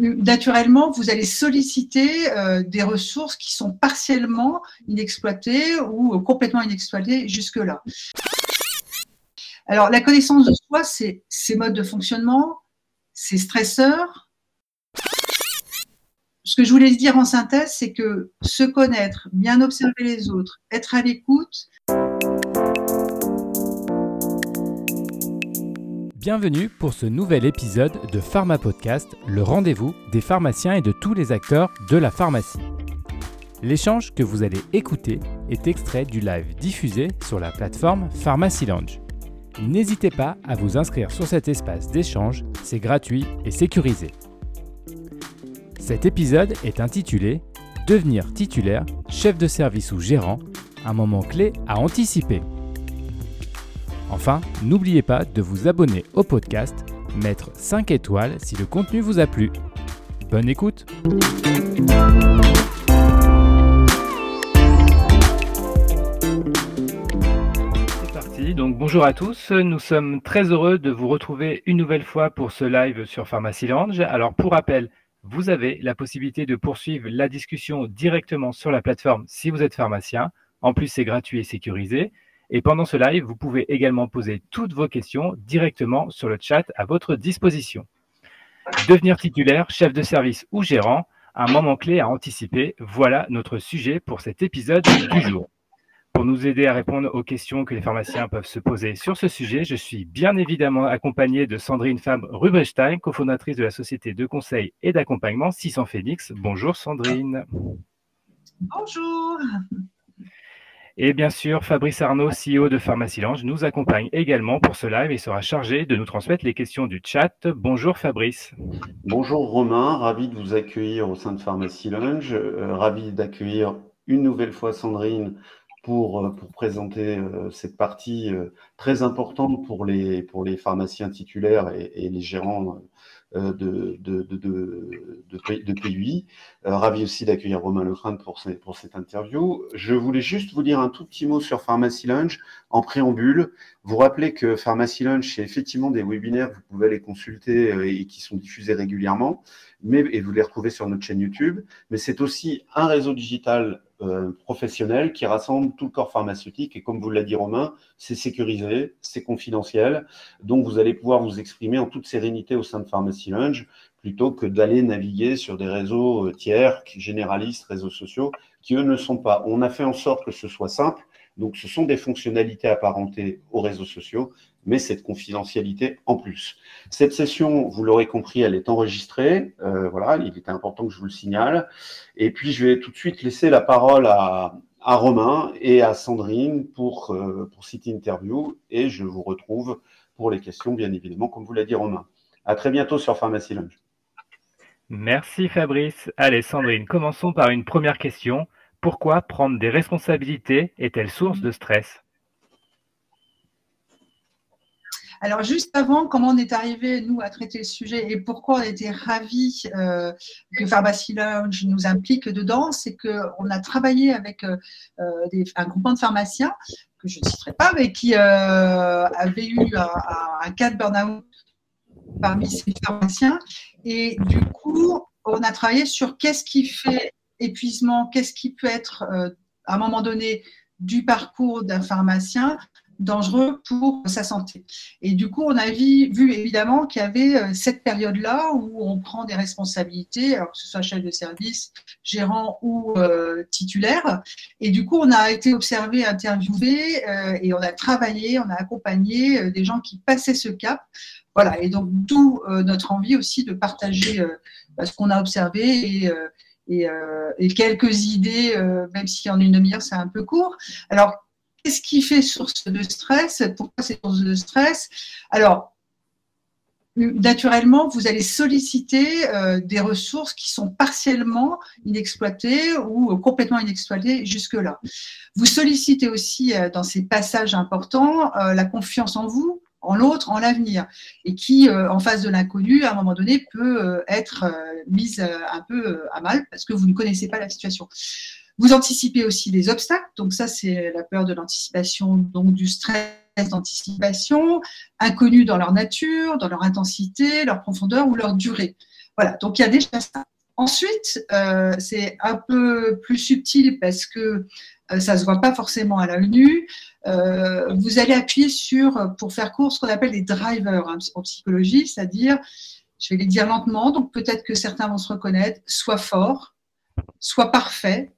naturellement, vous allez solliciter euh, des ressources qui sont partiellement inexploitées ou complètement inexploitées jusque-là. Alors, la connaissance de soi, c'est ses modes de fonctionnement, ses stresseurs. Ce que je voulais dire en synthèse, c'est que se connaître, bien observer les autres, être à l'écoute, Bienvenue pour ce nouvel épisode de Pharma Podcast, le rendez-vous des pharmaciens et de tous les acteurs de la pharmacie. L'échange que vous allez écouter est extrait du live diffusé sur la plateforme Pharmacy Lounge. N'hésitez pas à vous inscrire sur cet espace d'échange, c'est gratuit et sécurisé. Cet épisode est intitulé Devenir titulaire, chef de service ou gérant, un moment clé à anticiper. Enfin, n'oubliez pas de vous abonner au podcast, mettre 5 étoiles si le contenu vous a plu. Bonne écoute C'est parti, donc bonjour à tous, nous sommes très heureux de vous retrouver une nouvelle fois pour ce live sur Pharmacy Lounge. Alors pour rappel, vous avez la possibilité de poursuivre la discussion directement sur la plateforme si vous êtes pharmacien. En plus, c'est gratuit et sécurisé. Et pendant ce live, vous pouvez également poser toutes vos questions directement sur le chat à votre disposition. Devenir titulaire, chef de service ou gérant, un moment clé à anticiper, voilà notre sujet pour cet épisode du jour. Pour nous aider à répondre aux questions que les pharmaciens peuvent se poser sur ce sujet, je suis bien évidemment accompagné de Sandrine Fabre Rubrestein, cofondatrice de la société de conseil et d'accompagnement 600 Phoenix. Bonjour Sandrine. Bonjour. Et bien sûr, Fabrice Arnaud, CEO de Pharmacilange, nous accompagne également pour ce live et sera chargé de nous transmettre les questions du chat. Bonjour Fabrice. Bonjour Romain, ravi de vous accueillir au sein de Pharmacy euh, ravi d'accueillir une nouvelle fois Sandrine pour, euh, présenter euh, cette partie très importante pour les, pour pharmaciens titulaires et, les gérants de, de, de, de, PUI. Euh, ravi aussi d'accueillir Romain Lecrane pour, pour cette interview. Je voulais juste vous dire un tout petit mot sur Pharmacy Lunch en préambule. Vous rappelez que Pharmacy Lunch, c'est effectivement des webinaires, vous pouvez les consulter euh, et qui sont diffusés régulièrement, mais, et vous les retrouvez sur notre chaîne YouTube. Mais c'est aussi un réseau digital euh, professionnel qui rassemble tout le corps pharmaceutique. Et comme vous l'a dit Romain, c'est sécurisé, c'est confidentiel. Donc vous allez pouvoir vous exprimer en toute sérénité au sein de Pharmacy Lunge plutôt que d'aller naviguer sur des réseaux euh, tiers, généralistes, réseaux sociaux, qui eux ne sont pas. On a fait en sorte que ce soit simple. Donc ce sont des fonctionnalités apparentées aux réseaux sociaux, mais cette confidentialité en plus. Cette session, vous l'aurez compris, elle est enregistrée. Euh, voilà, il était important que je vous le signale. Et puis, je vais tout de suite laisser la parole à, Romain et à Sandrine pour, euh, interview. Et je vous retrouve pour les questions, bien évidemment, comme vous l'a dit Romain. À très bientôt sur Pharmacy Lunch. Merci Fabrice. Allez, Sandrine, commençons par une première question. Pourquoi prendre des responsabilités est-elle source de stress? Alors, juste avant, comment on est arrivé, nous, à traiter le sujet et pourquoi on était ravis euh, que Pharmacy Lounge nous implique dedans, c'est qu'on a travaillé avec euh, des, un groupement de pharmaciens, que je ne citerai pas, mais qui euh, avait eu un, un cas de burn-out parmi ces pharmaciens. Et du coup, on a travaillé sur qu'est-ce qui fait épuisement, qu'est-ce qui peut être, à un moment donné, du parcours d'un pharmacien dangereux pour sa santé. Et du coup, on a vu, évidemment qu'il y avait euh, cette période-là où on prend des responsabilités, alors que ce soit chef de service, gérant ou euh, titulaire. Et du coup, on a été observé, interviewé euh, et on a travaillé, on a accompagné des gens qui passaient ce cap. Voilà, et donc d'où notre envie aussi de partager ce qu'on a observé et, et, et, quelques idées, même si en une demi-heure c'est un peu court. Alors, Qu'est-ce qui fait source de stress? Pourquoi c'est source de stress? Alors, naturellement, vous allez solliciter euh, des ressources qui sont partiellement inexploitées ou complètement inexploitées jusque-là. Vous sollicitez aussi euh, dans ces passages importants euh, la confiance en vous, en l'autre, en l'avenir, et qui, en face de l'inconnu, à un moment donné, peut être mise un peu à mal parce que vous ne connaissez pas la situation. Vous anticipez aussi les obstacles, donc ça c'est la peur de l'anticipation, donc du stress d'anticipation, inconnus dans leur nature, dans leur intensité, leur profondeur ou leur durée. Voilà, donc il y a déjà ça. Ensuite, euh, c'est un peu plus subtil parce que euh, ça ne se voit pas forcément à l'œil. Euh, vous allez appuyer sur, pour faire court, ce qu'on appelle des drivers hein, en psychologie, c'est-à-dire, je vais les dire lentement, donc peut-être que certains vont se reconnaître, soit fort, soit parfait,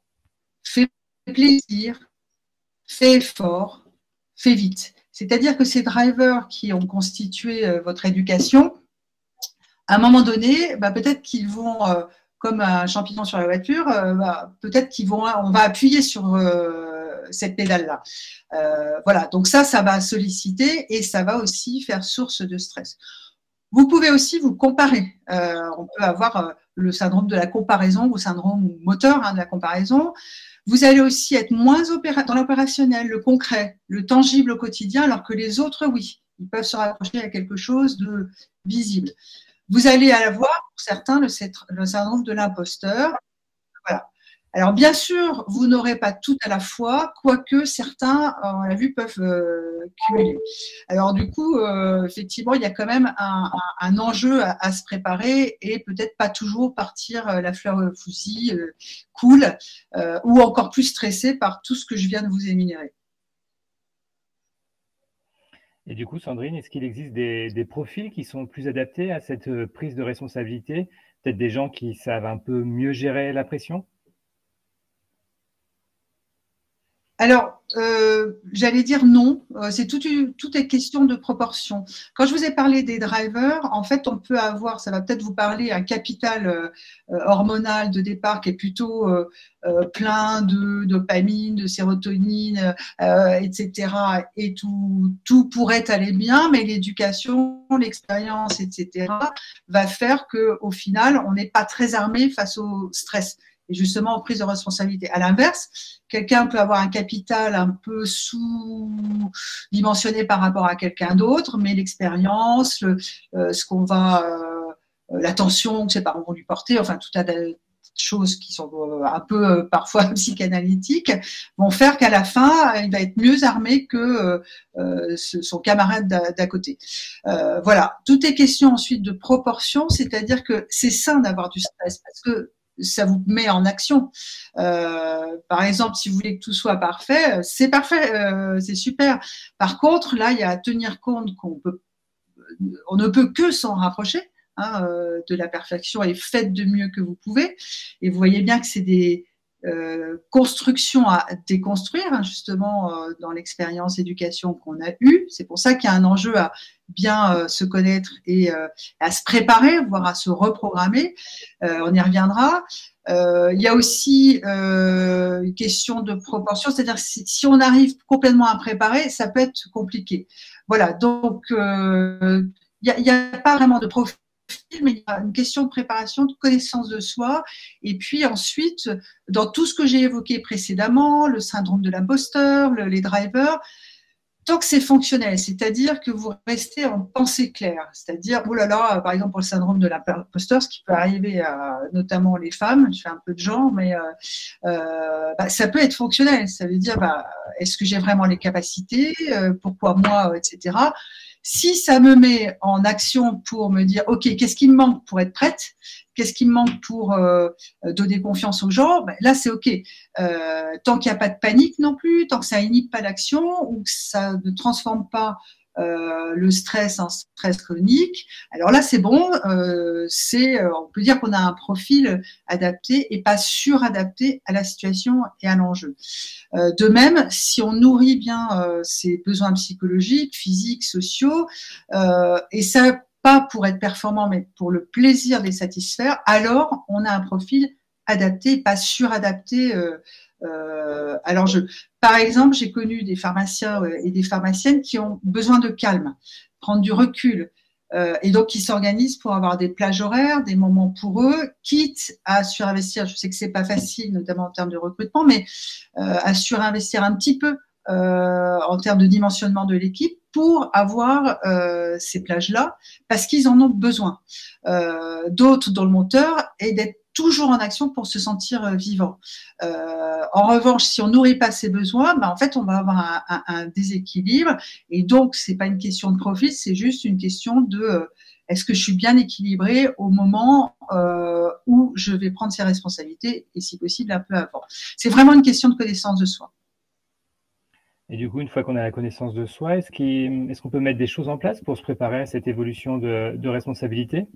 fait plaisir, fait effort, fait vite. C'est-à-dire que ces drivers qui ont constitué votre éducation, à un moment donné, bah, peut-être qu'ils vont comme un champignon sur la voiture, euh, bah, peut-être qu'ils vont, on va appuyer sur euh, cette pédale-là. Euh, voilà, donc ça, ça va solliciter et ça va aussi faire source de stress. Vous pouvez aussi vous comparer. on peut avoir le syndrome de la comparaison ou syndrome moteur hein, de la comparaison. Vous allez aussi être moins dans l'opérationnel, le concret, le tangible au quotidien, alors que les autres, oui, ils peuvent se rapprocher à quelque chose de visible. Vous allez avoir, pour certains, le, syndrome de l'imposteur. Voilà. Alors, bien sûr, vous n'aurez pas tout à la fois, quoique certains, on l'a vu, peuvent euh, cumuler. Alors, du coup, euh, effectivement, il y a quand même un, enjeu à, se préparer et peut-être pas toujours partir euh, la fleur au fusil, cool, ou encore plus stressé par tout ce que je viens de vous énumérer. Et du coup, Sandrine, est-ce qu'il existe des, profils qui sont plus adaptés à cette euh, prise de responsabilité? Peut-être des gens qui savent un peu mieux gérer la pression? Alors, euh, j'allais dire non. Euh, c'est tout, tout, est question de proportion. Quand je vous ai parlé des drivers, en fait, on peut avoir, ça va peut-être vous parler, un capital euh, hormonal de départ qui est plutôt plein de dopamine, de sérotonine, etc. Et tout, tout pourrait aller bien, mais l'éducation, l'expérience, etc. va faire que, au final, on n'est pas très armé face au stress et justement en prise de responsabilité. À l'inverse, quelqu'un peut avoir un capital un peu sous-dimensionné par rapport à quelqu'un d'autre, mais l'expérience, euh, ce qu'on va, euh, l'attention que ses parents vont lui porter, enfin tout un tas de choses qui sont euh, un peu parfois psychanalytiques, vont faire qu'à la fin, il va être mieux armé que son camarade d'à côté. voilà, tout est question ensuite de proportion, c'est-à-dire que c'est sain d'avoir du stress parce que ça vous met en action. Euh, par exemple, si vous voulez que tout soit parfait, c'est parfait, euh, c'est super. Par contre, là, il y a à tenir compte qu'on peut, on ne peut que s'en rapprocher hein, euh, de la perfection et faites de mieux que vous pouvez. Et vous voyez bien que c'est des euh, construction à déconstruire, hein, justement, euh, dans l'expérience éducation qu'on a eue. C'est pour ça qu'il y a un enjeu à bien euh, se connaître et à se préparer, voire à se reprogrammer. on y reviendra. il y a aussi une question de proportion, c'est-à-dire si, si, on arrive complètement à préparer, ça peut être compliqué. Voilà, donc il n'y a, a, pas vraiment de profil mais il y a une question de préparation, de connaissance de soi. Et puis ensuite, dans tout ce que j'ai évoqué précédemment, le syndrome de l'imposteur, les drivers, tant que c'est fonctionnel, c'est-à-dire que vous restez en pensée claire, c'est-à-dire, oh là là, par exemple pour le syndrome de l'imposteur, ce qui peut arriver à notamment les femmes, je fais un peu de genre, mais euh, euh, bah, ça peut être fonctionnel, ça veut dire, bah, est-ce que j'ai vraiment les capacités, euh, pourquoi moi, etc. Si ça me met en action pour me dire, OK, qu'est-ce qui me manque pour être prête? Qu'est-ce qui me manque pour euh, donner confiance aux gens? Ben, Là, c'est OK. Euh, tant qu'il n'y a pas de panique non plus, tant que ça n'inhibe pas l'action ou que ça ne transforme pas euh, le stress en stress chronique. Alors là, c'est bon. Euh, c'est, euh, on peut dire qu'on a un profil adapté et pas suradapté à la situation et à l'enjeu. de même, si on nourrit bien ses besoins psychologiques, physiques, sociaux, et ça pas pour être performant, mais pour le plaisir de les satisfaire, alors on a un profil adapté, pas suradapté euh, alors, je, par exemple, j'ai connu des pharmaciens euh, et des pharmaciennes qui ont besoin de calme, prendre du recul, euh, et donc qui s'organisent pour avoir des plages horaires, des moments pour eux, quitte à surinvestir. Je sais que c'est pas facile, notamment en termes de recrutement, mais à surinvestir un petit peu en termes de dimensionnement de l'équipe pour avoir ces plages-là, parce qu'ils en ont besoin. D'autres dans le monteur et d'être toujours en action pour se sentir euh, vivant. Euh, en revanche, si on nourrit pas ses besoins, ben, en fait, on va avoir un, déséquilibre. Et donc, c'est pas une question de profit, c'est juste une question de euh, est-ce que je suis bien équilibré au moment où je vais prendre ces responsabilités et si possible un peu avant. C'est vraiment une question de connaissance de soi. Et du coup, une fois qu'on a la connaissance de soi, est-ce qu'on peut mettre des choses en place pour se préparer à cette évolution de, de responsabilité?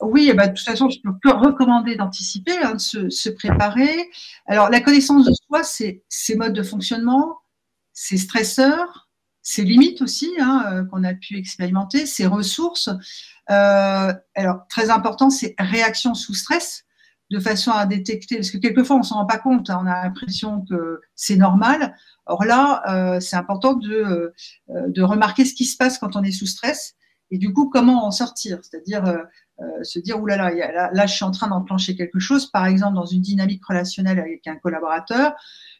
Oui, bah, de toute façon, je peux recommander d'anticiper, hein, de se, préparer. Alors, la connaissance de soi, c'est ses modes de fonctionnement, ses stresseurs, ses limites aussi hein, euh, qu'on a pu expérimenter, ses ressources. Euh, alors, très important, c'est réaction sous stress, de façon à détecter, parce que quelquefois, on s'en rend pas compte, hein, on a l'impression que c'est normal. Or là, euh, c'est important de, de remarquer ce qui se passe quand on est sous stress et du coup, comment en sortir? C'est-à-dire euh, se dire, oulala, là, là, là, je suis en train d'enclencher quelque chose, par exemple, dans une dynamique relationnelle avec un collaborateur,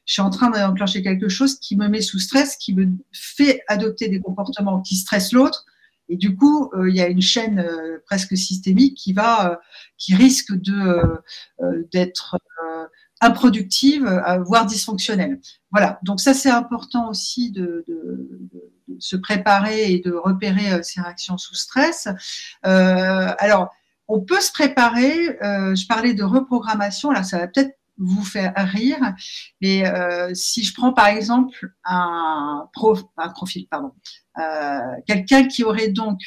je suis en train d'enclencher quelque chose qui me met sous stress, qui me fait adopter des comportements qui stressent l'autre. Et du coup, euh, il y a une chaîne euh, presque systémique qui va, qui risque de d'être improductive, voire dysfonctionnelle. Voilà. Donc ça, c'est important aussi de, de, de, se préparer et de repérer ces réactions sous stress. Euh, alors, on peut se préparer. Euh, je parlais de reprogrammation. Là, ça va peut-être vous faire rire, mais euh, si je prends par exemple un, prof, un profil, pardon, euh, quelqu'un qui aurait donc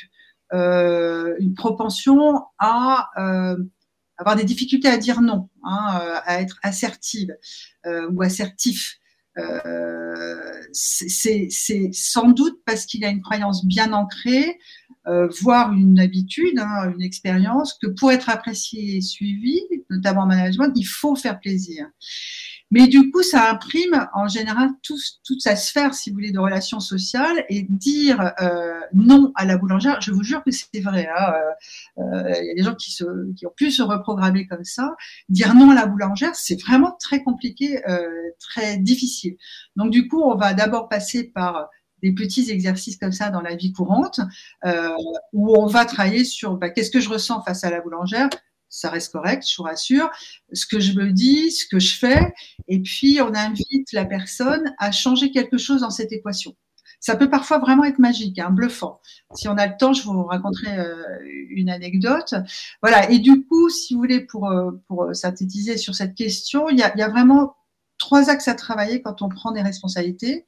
euh, une propension à euh, avoir des difficultés à dire non, hein, à être assertive ou assertif. c'est sans doute parce qu'il a une croyance bien ancrée euh, voir une habitude, hein, une expérience, que pour être apprécié et suivi, notamment en management, il faut faire plaisir. Mais du coup, ça imprime en général toute sa sphère, si vous voulez, de relations sociales et dire euh, non à la boulangère. Je vous jure que c'est vrai. Hein, euh, il y a des gens qui, ont pu se reprogrammer comme ça. Dire non à la boulangère, c'est vraiment très compliqué, très difficile. Donc du coup, on va d'abord passer par des petits exercices comme ça dans la vie courante, euh, où on va travailler sur bah, qu'est-ce que je ressens face à la boulangère. Ça reste correct, je vous rassure. Ce que je me dis, ce que je fais, et puis on invite la personne à changer quelque chose dans cette équation. Ça peut parfois vraiment être magique, hein, bluffant. Si on a le temps, je vous raconterai euh, une anecdote. Voilà. Et du coup, si vous voulez, pour, euh, pour synthétiser sur cette question, il y a, il y a vraiment trois axes à travailler quand on prend des responsabilités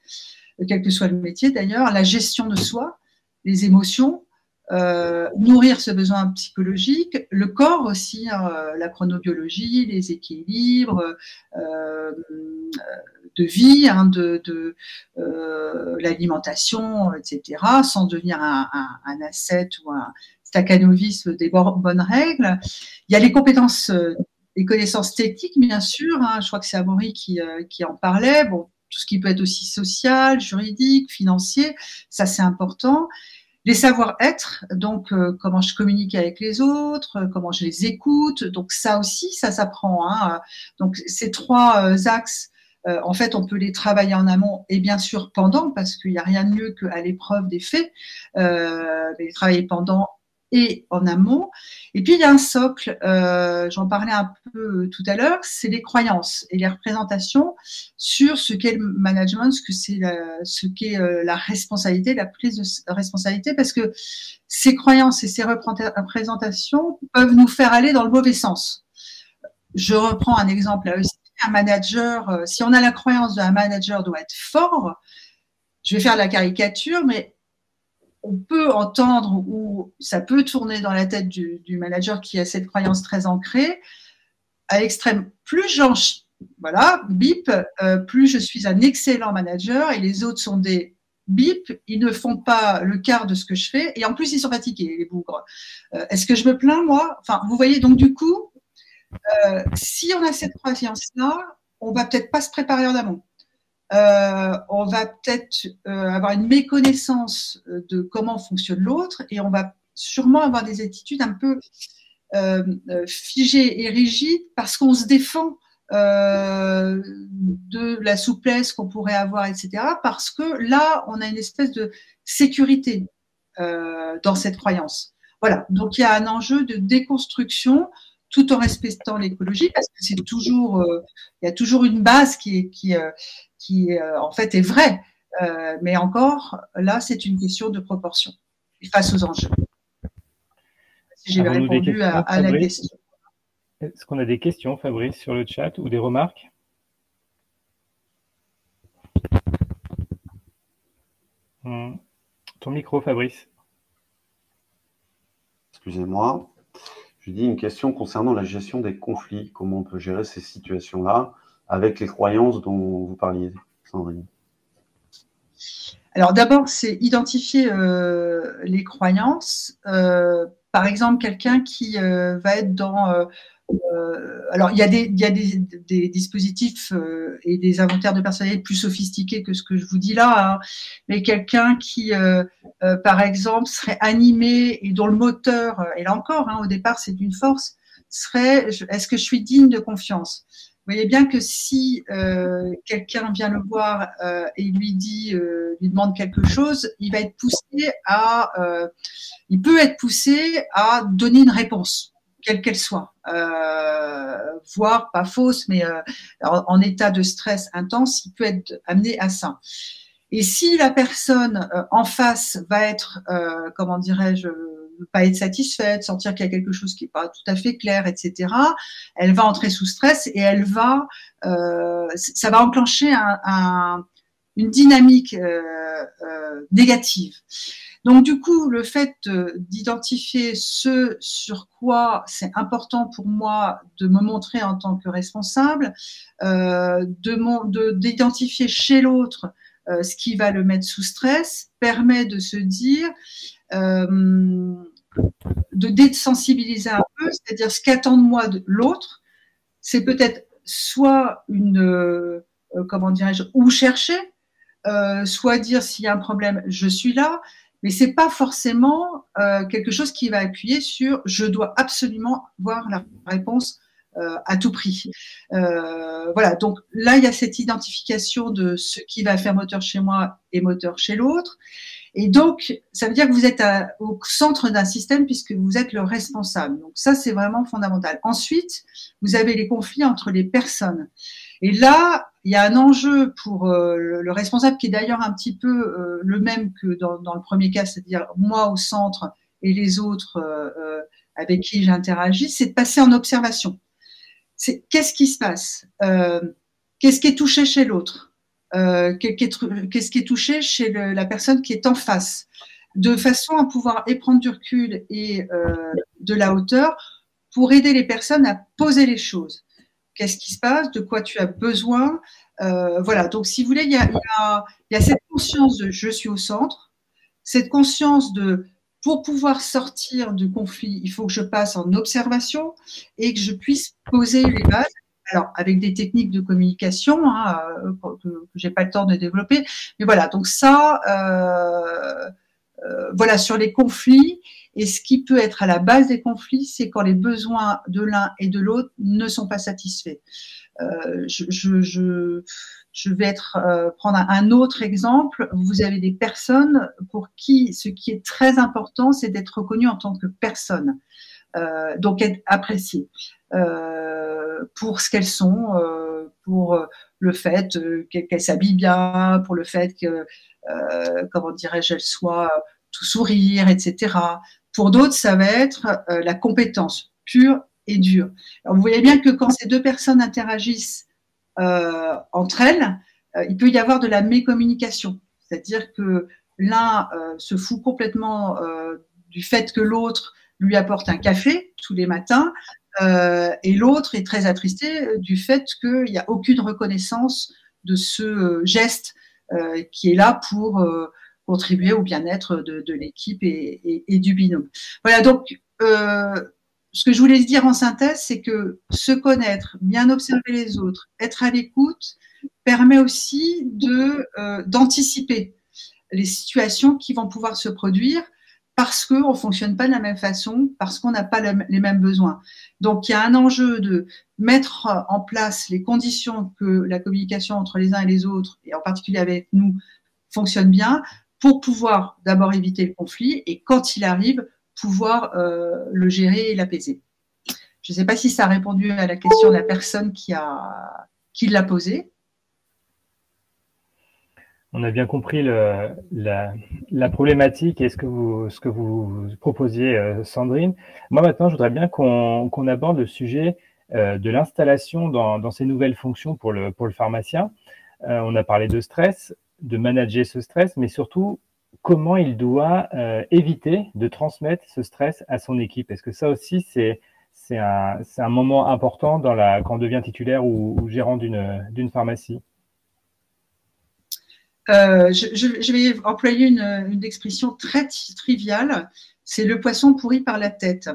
quel que soit le métier d'ailleurs, la gestion de soi, les émotions, euh, nourrir ce besoin psychologique, le corps aussi, hein, la chronobiologie, les équilibres euh, de vie, hein, de, euh, l'alimentation, etc., sans devenir un, un, ascète ou un stacanoviste des bonnes règles. Il y a les compétences, les connaissances techniques, bien sûr. Hein, je crois que c'est Amaury qui, qui en parlait. Bon, tout ce qui peut être aussi social, juridique, financier, ça c'est important. Les savoir-être, donc euh, comment je communique avec les autres, euh, comment je les écoute, donc ça aussi, ça s'apprend. Hein. Donc ces trois euh, axes, en fait, on peut les travailler en amont et bien sûr pendant, parce qu'il n'y a rien de mieux qu'à l'épreuve des faits, les travailler pendant et en amont. Et puis il y a un socle, euh, j'en parlais un peu tout à l'heure, c'est les croyances et les représentations sur ce qu'est le management, ce que c'est ce qu'est euh, la responsabilité, la prise de responsabilité, parce que ces croyances et ces représentations peuvent nous faire aller dans le mauvais sens. Je reprends un exemple là aussi. Un manager, euh, si on a la croyance d'un manager doit être fort, je vais faire la caricature, mais on peut entendre ou ça peut tourner dans la tête du, manager qui a cette croyance très ancrée. À l'extrême, plus j'en voilà, bip, euh, plus je suis un excellent manager et les autres sont des bip, ils ne font pas le quart de ce que je fais et en plus ils sont fatigués, les bougres. Euh, est-ce que je me plains, moi? Enfin, vous voyez, donc du coup, euh, si on a cette croyance-là, on va peut-être pas se préparer en amont. Euh, on va peut-être euh, avoir une méconnaissance euh, de comment fonctionne l'autre et on va sûrement avoir des attitudes un peu figées et rigides parce qu'on se défend de la souplesse qu'on pourrait avoir, etc. Parce que là, on a une espèce de sécurité dans cette croyance. voilà, donc il y a un enjeu de déconstruction tout en respectant l'écologie parce que c'est toujours, euh, il y a toujours une base qui est, qui, euh, qui euh, en fait est vraie. mais encore, là, c'est une question de proportion face aux enjeux. Si j'ai répondu à, la question. Est-ce qu'on a des questions, Fabrice, sur le chat ou des remarques? Hmm. Ton micro, Fabrice. Excusez-moi. Je dis une question concernant la gestion des conflits. Comment on peut gérer ces situations-là avec les croyances dont vous parliez, Sandrine? Alors d'abord, c'est identifier euh, les croyances. Euh, par exemple, quelqu'un qui euh, va être dans euh, alors, il y a des, y a des, des dispositifs euh, et des inventaires de personnel plus sophistiqués que ce que je vous dis là, hein. mais quelqu'un qui, euh, par exemple, serait animé et dont le moteur, et là encore, hein, au départ, c'est d'une force, serait est-ce que je suis digne de confiance? Vous voyez bien que si euh, quelqu'un vient le voir euh, et lui dit, euh, lui demande quelque chose, il va être poussé à, il peut être poussé à donner une réponse quelle qu'elle soit, euh, voire pas fausse, mais euh, en, état de stress intense, il peut être amené à ça. Et si la personne euh, en face va être, comment dirais-je, pas être satisfaite, sentir qu'il y a quelque chose qui n'est pas tout à fait clair, etc., elle va entrer sous stress et elle va, ça va enclencher une dynamique négative. Donc du coup, le fait d'identifier ce sur quoi c'est important pour moi de me montrer en tant que responsable, euh, d'identifier chez l'autre euh, ce qui va le mettre sous stress, permet de se dire, euh, de désensibiliser un peu, c'est-à-dire ce qu'attend de moi de l'autre, c'est peut-être soit une, comment dirais-je, où chercher, soit dire s'il y a un problème, je suis là, mais c'est pas forcément euh, quelque chose qui va appuyer sur je dois absolument voir la réponse euh, à tout prix. Euh, voilà, donc là, il y a cette identification de ce qui va faire moteur chez moi et moteur chez l'autre. Et donc, ça veut dire que vous êtes au centre d'un système puisque vous êtes le responsable. Donc ça, c'est vraiment fondamental. Ensuite, vous avez les conflits entre les personnes. Et là, il y a un enjeu pour euh, le, responsable qui est d'ailleurs un petit peu euh, le même que dans, dans le premier cas, c'est-à-dire moi au centre et les autres euh, avec qui j'interagis, c'est de passer en observation. C'est qu'est-ce qui se passe Qu'est-ce qui est touché chez l'autre Qu'est-ce qui est touché chez le, la personne qui est en face De façon à pouvoir et prendre du recul et de la hauteur pour aider les personnes à poser les choses qu'est-ce qui se passe, de quoi tu as besoin. Euh, voilà, donc si vous voulez, il y, a, cette conscience de je suis au centre, cette conscience de pour pouvoir sortir du conflit, il faut que je passe en observation et que je puisse poser les bases. Alors, avec des techniques de communication hein, euh, que, que j'ai pas le temps de développer, mais voilà. Donc ça, euh, voilà sur les conflits. Et ce qui peut être à la base des conflits, c'est quand les besoins de l'un et de l'autre ne sont pas satisfaits. Euh, je, je, vais être, euh, prendre un autre exemple. Vous avez des personnes pour qui ce qui est très important, c'est d'être reconnu en tant que personne, euh, donc être apprécié euh, pour ce qu'elles sont, euh, pour le fait qu'elles s'habillent bien, pour le fait que, comment dirais-je, elles soient sourire, etc. Pour d'autres, ça va être euh, la compétence pure et dure. Vous voyez bien que quand ces deux personnes interagissent euh, entre elles, euh, il peut y avoir de la mécommunication. C'est-à-dire que l'un se fout complètement du fait que l'autre lui apporte un café tous les matins, et l'autre est très attristé du fait qu'il n'y a aucune reconnaissance de ce geste qui est là pour contribuer au bien-être de, l'équipe et, du binôme. Voilà, donc euh, ce que je voulais dire en synthèse, c'est que se connaître, bien observer les autres, être à l'écoute, permet aussi de euh, d'anticiper les situations qui vont pouvoir se produire parce qu'on ne fonctionne pas de la même façon, parce qu'on n'a pas les mêmes besoins. Donc il y a un enjeu de mettre en place les conditions que la communication entre les uns et les autres, et en particulier avec nous, fonctionne bien, pour pouvoir d'abord éviter le conflit et quand il arrive, pouvoir le gérer et l'apaiser. Je ne sais pas si ça a répondu à la question de la personne qui, a, qui l'a posée. On a bien compris la, problématique et ce que vous, proposiez, euh, Sandrine. Moi, maintenant, je voudrais bien qu'on aborde le sujet euh, de l'installation dans, ces nouvelles fonctions pour le, pharmacien. Euh, on a parlé de stress, de manager ce stress, mais surtout comment il doit éviter de transmettre ce stress à son équipe? Est-ce que ça aussi, c'est un, moment important quand on devient titulaire ou, gérant d'une pharmacie? Euh, je, vais employer une expression très triviale, c'est le poisson pourri par la tête,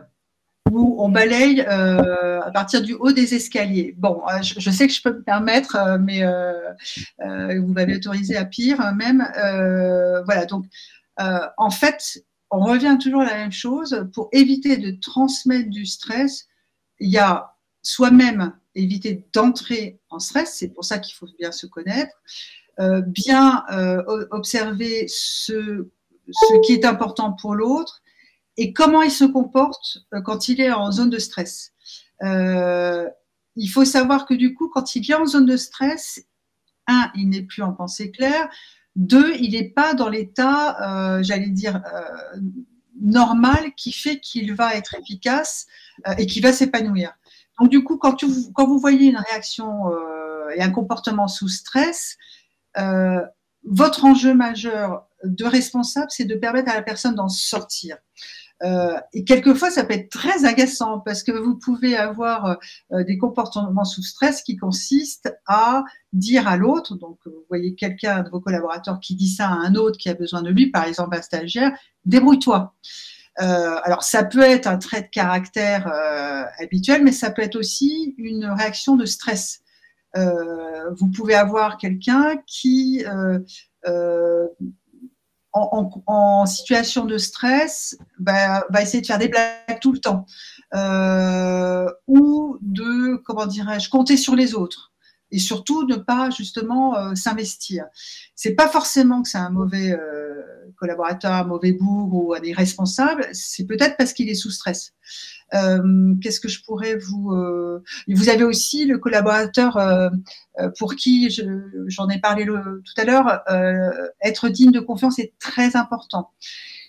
où on balaye euh, à partir du haut des escaliers. Bon, euh, je, sais que je peux me permettre, euh, mais vous m'avez autorisé à pire même. voilà, donc en fait, on revient toujours à la même chose. Pour éviter de transmettre du stress, il y a soi-même éviter d'entrer en stress, c'est pour ça qu'il faut bien se connaître, bien observer ce qui est important pour l'autre et comment il se comporte euh, quand il est en zone de stress? il faut savoir que du coup, quand il vient en zone de stress, un, il n'est plus en pensée claire, deux, il n'est pas dans l'état, euh, j'allais dire, euh, normal qui fait qu'il va être efficace euh, et qu'il va s'épanouir. Donc du coup, quand, vous voyez une réaction et un comportement sous stress, votre enjeu majeur de responsable, c'est de permettre à la personne d'en sortir. Euh, et quelquefois, ça peut être très agaçant parce que vous pouvez avoir euh, des comportements sous stress qui consistent à dire à l'autre, donc vous voyez quelqu'un de vos collaborateurs qui dit ça à un autre qui a besoin de lui, par exemple un stagiaire, débrouille-toi. Euh, alors ça peut être un trait de caractère euh, habituel, mais ça peut être aussi une réaction de stress. vous pouvez avoir quelqu'un qui en, situation de stress bah, va essayer de faire des blagues tout le temps. Euh, ou de comment dirais-je compter sur les autres et surtout ne pas justement euh, s'investir. C'est pas forcément que c'est un mauvais euh, collaborateur, un mauvais bourg ou un irresponsable, c'est peut-être parce qu'il est sous stress. Euh, qu'est-ce que je pourrais vous euh, Vous avez aussi le collaborateur euh, pour qui j'en ai parlé tout à l'heure. être digne de confiance est très important.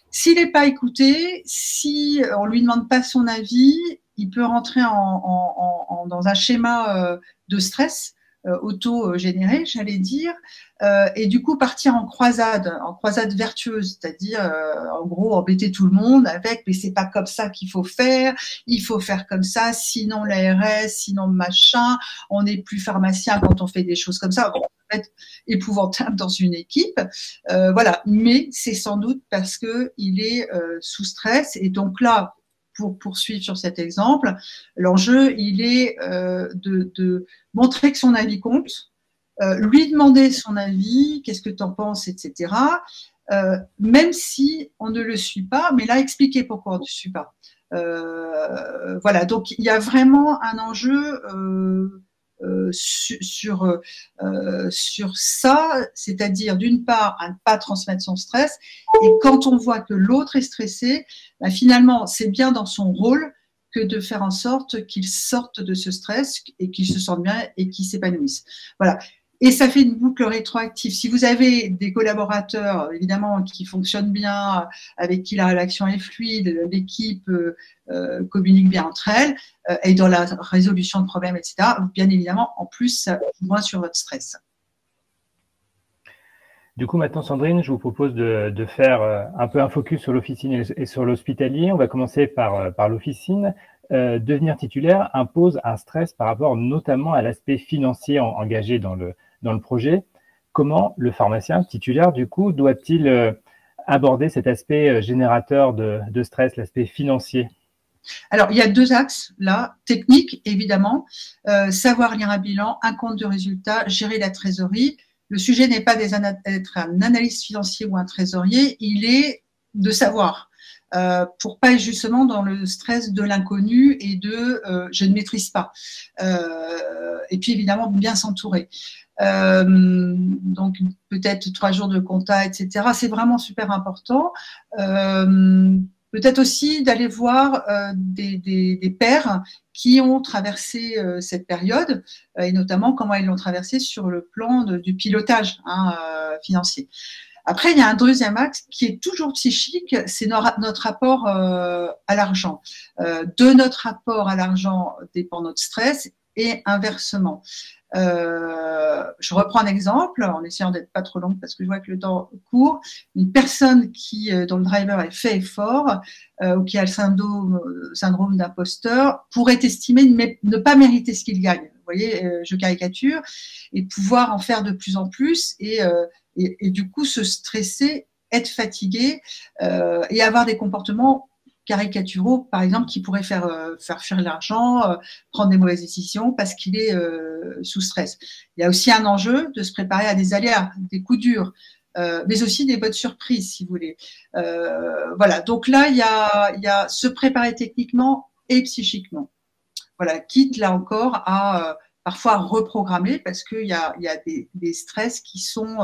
S'il n'est pas écouté, si on lui demande pas son avis, il peut rentrer en, en, en, dans un schéma de stress euh, auto-généré, j'allais dire, euh, et du coup partir en croisade, en croisade vertueuse, c'est-à-dire euh, en gros embêter tout le monde avec mais c'est pas comme ça qu'il faut faire, il faut faire comme ça, sinon l'ARS, sinon machin, on n'est plus pharmacien quand on fait des choses comme ça. Bon, peut être épouvantable dans une équipe, euh, voilà. Mais c'est sans doute parce que il est euh, sous stress et donc là, pour poursuivre sur cet exemple, l'enjeu, il est euh, de, montrer que son avis compte, euh, lui demander son avis, qu'est-ce que tu en penses, etc. Euh, même si on ne le suit pas, mais là, expliquer pourquoi on ne suit pas. voilà, donc il y a vraiment un enjeu sur, euh, sur ça, c'est-à-dire d'une part à ne pas transmettre son stress, et quand on voit que l'autre est stressé, bah, finalement c'est bien dans son rôle que de faire en sorte qu'il sorte de ce stress et qu'il se sente bien et qu'il s'épanouisse. Voilà. Et ça fait une boucle rétroactive. Si vous avez des collaborateurs, évidemment, qui fonctionnent bien, avec qui la relation est fluide, l'équipe euh, euh, communique bien entre elles, euh, et dans la résolution de problèmes, etc., bien évidemment, en plus, moins sur votre stress. Du coup, maintenant, Sandrine, je vous propose de, faire un peu un focus sur l'officine et sur l'hospitalier. On va commencer par, l'officine. Euh, devenir titulaire impose un stress par rapport notamment à l'aspect financier engagé dans le, dans le projet. Comment le pharmacien titulaire, du coup, doit-il euh, aborder cet aspect euh, générateur de, stress, l'aspect financier? Alors, il y a deux axes là, technique évidemment, euh, savoir lire un bilan, un compte de résultat, gérer la trésorerie. Le sujet n'est pas d'être un analyste financier ou un trésorier, il est de savoir. Euh, pour pas être justement dans le stress de l'inconnu et de euh, je ne maîtrise pas. Euh, et puis évidemment bien s'entourer. Euh, donc peut-être trois jours de compta, etc. C'est vraiment super important. Peut-être aussi d'aller voir des, des, pairs qui ont traversé cette période et notamment comment ils l'ont traversé sur le plan du pilotage hein, financier. Après, il y a un deuxième axe qui est toujours psychique, c'est notre rapport à l'argent. de notre rapport à l'argent dépend notre stress et inversement. Euh, je reprends un exemple en essayant d'être pas trop long parce que je vois que le temps court. Une personne qui, euh, dont le driver est fait effort euh, ou qui a le syndrome, syndrome d'imposteur pourrait estimer ne, pas mériter ce qu'il gagne. Vous voyez, je caricature et pouvoir en faire de plus en plus et, et, du coup se stresser, être fatigué et avoir des comportements caricaturaux, par exemple, qui pourraient faire, euh, faire fuir l'argent, euh, prendre des mauvaises décisions parce qu'il est euh, sous stress. Il y a aussi un enjeu de se préparer à des aléas, des coups durs, mais aussi des bonnes surprises, si vous voulez. voilà, donc là, il y, a, il y a se préparer techniquement et psychiquement. Voilà, quitte là encore à parfois reprogrammer parce qu'il y a, y a des, des, stress qui sont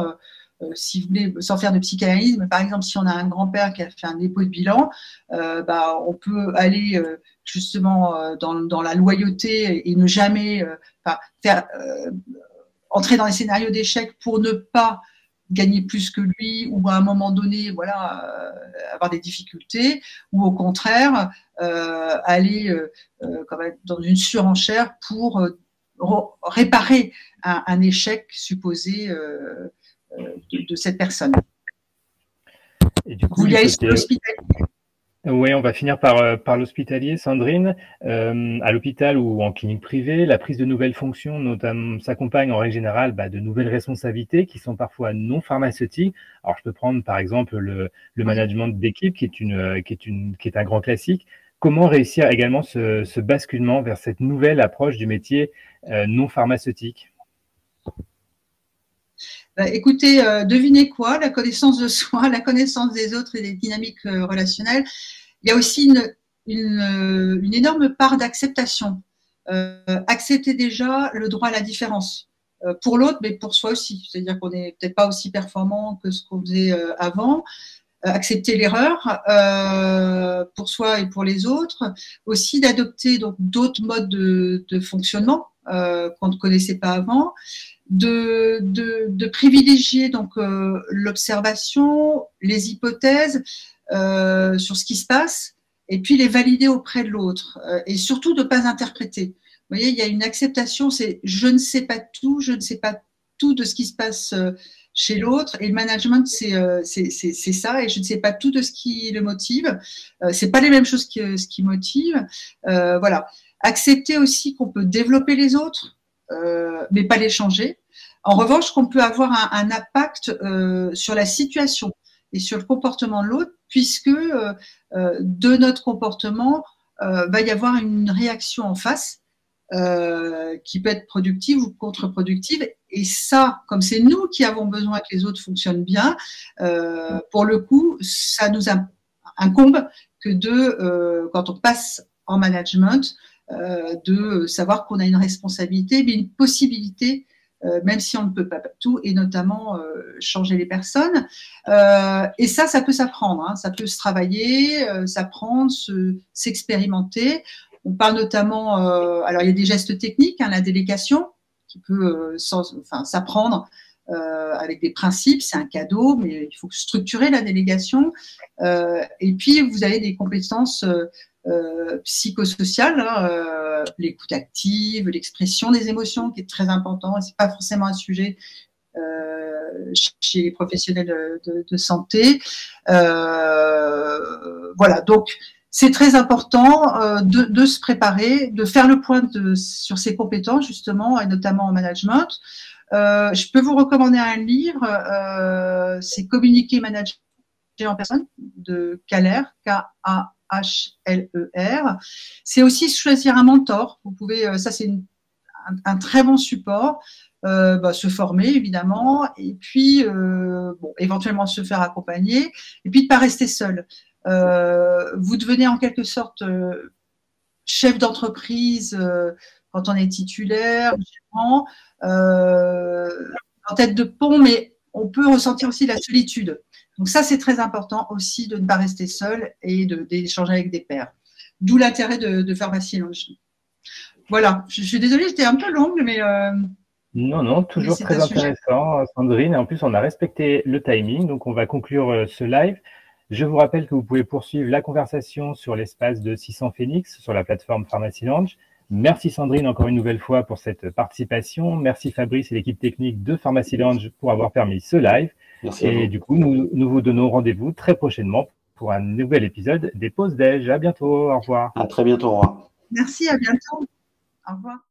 euh, si vous voulez, sans faire de psychanalyse, mais par exemple, si on a un grand-père qui a fait un dépôt de bilan, euh, bah, on peut aller euh, justement dans, la loyauté et ne jamais faire entrer dans les scénarios d'échec pour ne pas gagner plus que lui ou à un moment donné voilà avoir des difficultés ou au contraire aller dans une surenchère pour réparer un, échec supposé de, cette personne. Et du coup, Vous oui, on va finir par, euh, par l'hospitalier. Sandrine, euh, à l'hôpital ou en clinique privée, la prise de nouvelles fonctions notamment s'accompagne en règle générale bah, de nouvelles responsabilités qui sont parfois non pharmaceutiques. Alors, je peux prendre par exemple le, le management d'équipe qui est une, euh, qui est une, qui est un grand classique. Comment réussir également ce, ce basculement vers cette nouvelle approche du métier non pharmaceutique bah, écoutez, euh, devinez quoi La connaissance de soi, la connaissance des autres et des dynamiques euh, relationnelles. Il y a aussi une, euh, énorme part d'acceptation. accepter déjà le droit à la différence pour l'autre, mais pour soi aussi. C'est-à-dire qu'on n'est peut-être pas aussi performant que ce qu'on faisait avant. accepter l'erreur pour soi et pour les autres. Aussi d'adopter d'autres modes de, de fonctionnement qu'on ne connaissait pas avant de, privilégier donc euh, l'observation, les hypothèses euh, sur ce qui se passe, et puis les valider auprès de l'autre, euh, et surtout de ne pas interpréter. Vous voyez, il y a une acceptation, c'est je ne sais pas tout, je ne sais pas tout de ce qui se passe chez l'autre, et le management, c'est ça, et je ne sais pas tout de ce qui le motive. c'est pas les mêmes choses que ce qui motive. voilà. Accepter aussi qu'on peut développer les autres, euh, mais pas les changer. En revanche, qu'on peut avoir un, impact euh, sur la situation et sur le comportement de l'autre, puisque euh, de notre comportement va y avoir une réaction en face qui peut être productive ou contre-productive. Et ça, comme c'est nous qui avons besoin que les autres fonctionnent bien, pour le coup, ça nous incombe que de, quand on passe en management, de savoir qu'on a une responsabilité, mais une possibilité euh, même si on ne peut pas tout, et notamment euh, changer les personnes. et ça, ça peut s'apprendre, hein. ça peut se travailler, s'apprendre, s'expérimenter. on parle notamment, alors il y a des gestes techniques, hein, la délégation, qui peut s'apprendre avec des principes, c'est un cadeau, mais il faut structurer la délégation. et puis, vous avez des compétences euh, psychosocial, hein, euh, l'écoute active, l'expression des émotions, qui est très important. Et c'est pas forcément un sujet euh, chez les professionnels de, santé. voilà, donc c'est très important de, se préparer, de faire le point sur ses compétences justement, et notamment en management. je peux vous recommander un livre, c'est Communiquer, manager en personne de Caler, K-A H-L-E-R. C'est aussi choisir un mentor. Vous pouvez, euh, ça c'est un, très bon support. Euh, bah, se former évidemment, et puis euh, éventuellement se faire accompagner, et puis de pas rester seul. vous devenez en quelque sorte chef d'entreprise quand on est titulaire, en tête de pont, mais on peut ressentir aussi la solitude. Donc ça, c'est très important aussi de ne pas rester seul et d'échanger avec des pairs. D'où l'intérêt de, de Pharmacie Lounge. Voilà, je, suis désolée, j'étais un peu longue, mais... Euh, non, non, toujours très intéressant, Sandrine. Et en plus, on a respecté le timing, donc on va conclure euh, ce live. Je vous rappelle que vous pouvez poursuivre la conversation sur l'espace de 600 Phoenix sur la plateforme Pharmacy Lounge. Merci Sandrine encore une nouvelle fois pour cette participation. Merci Fabrice et l'équipe technique de Pharmacy Lounge pour avoir permis ce live. Merci et du coup, nous, nous vous donnons rendez-vous très prochainement pour un nouvel épisode des pauses déj. À bientôt. Au revoir. À très bientôt. Au revoir. Merci. À bientôt. Au revoir.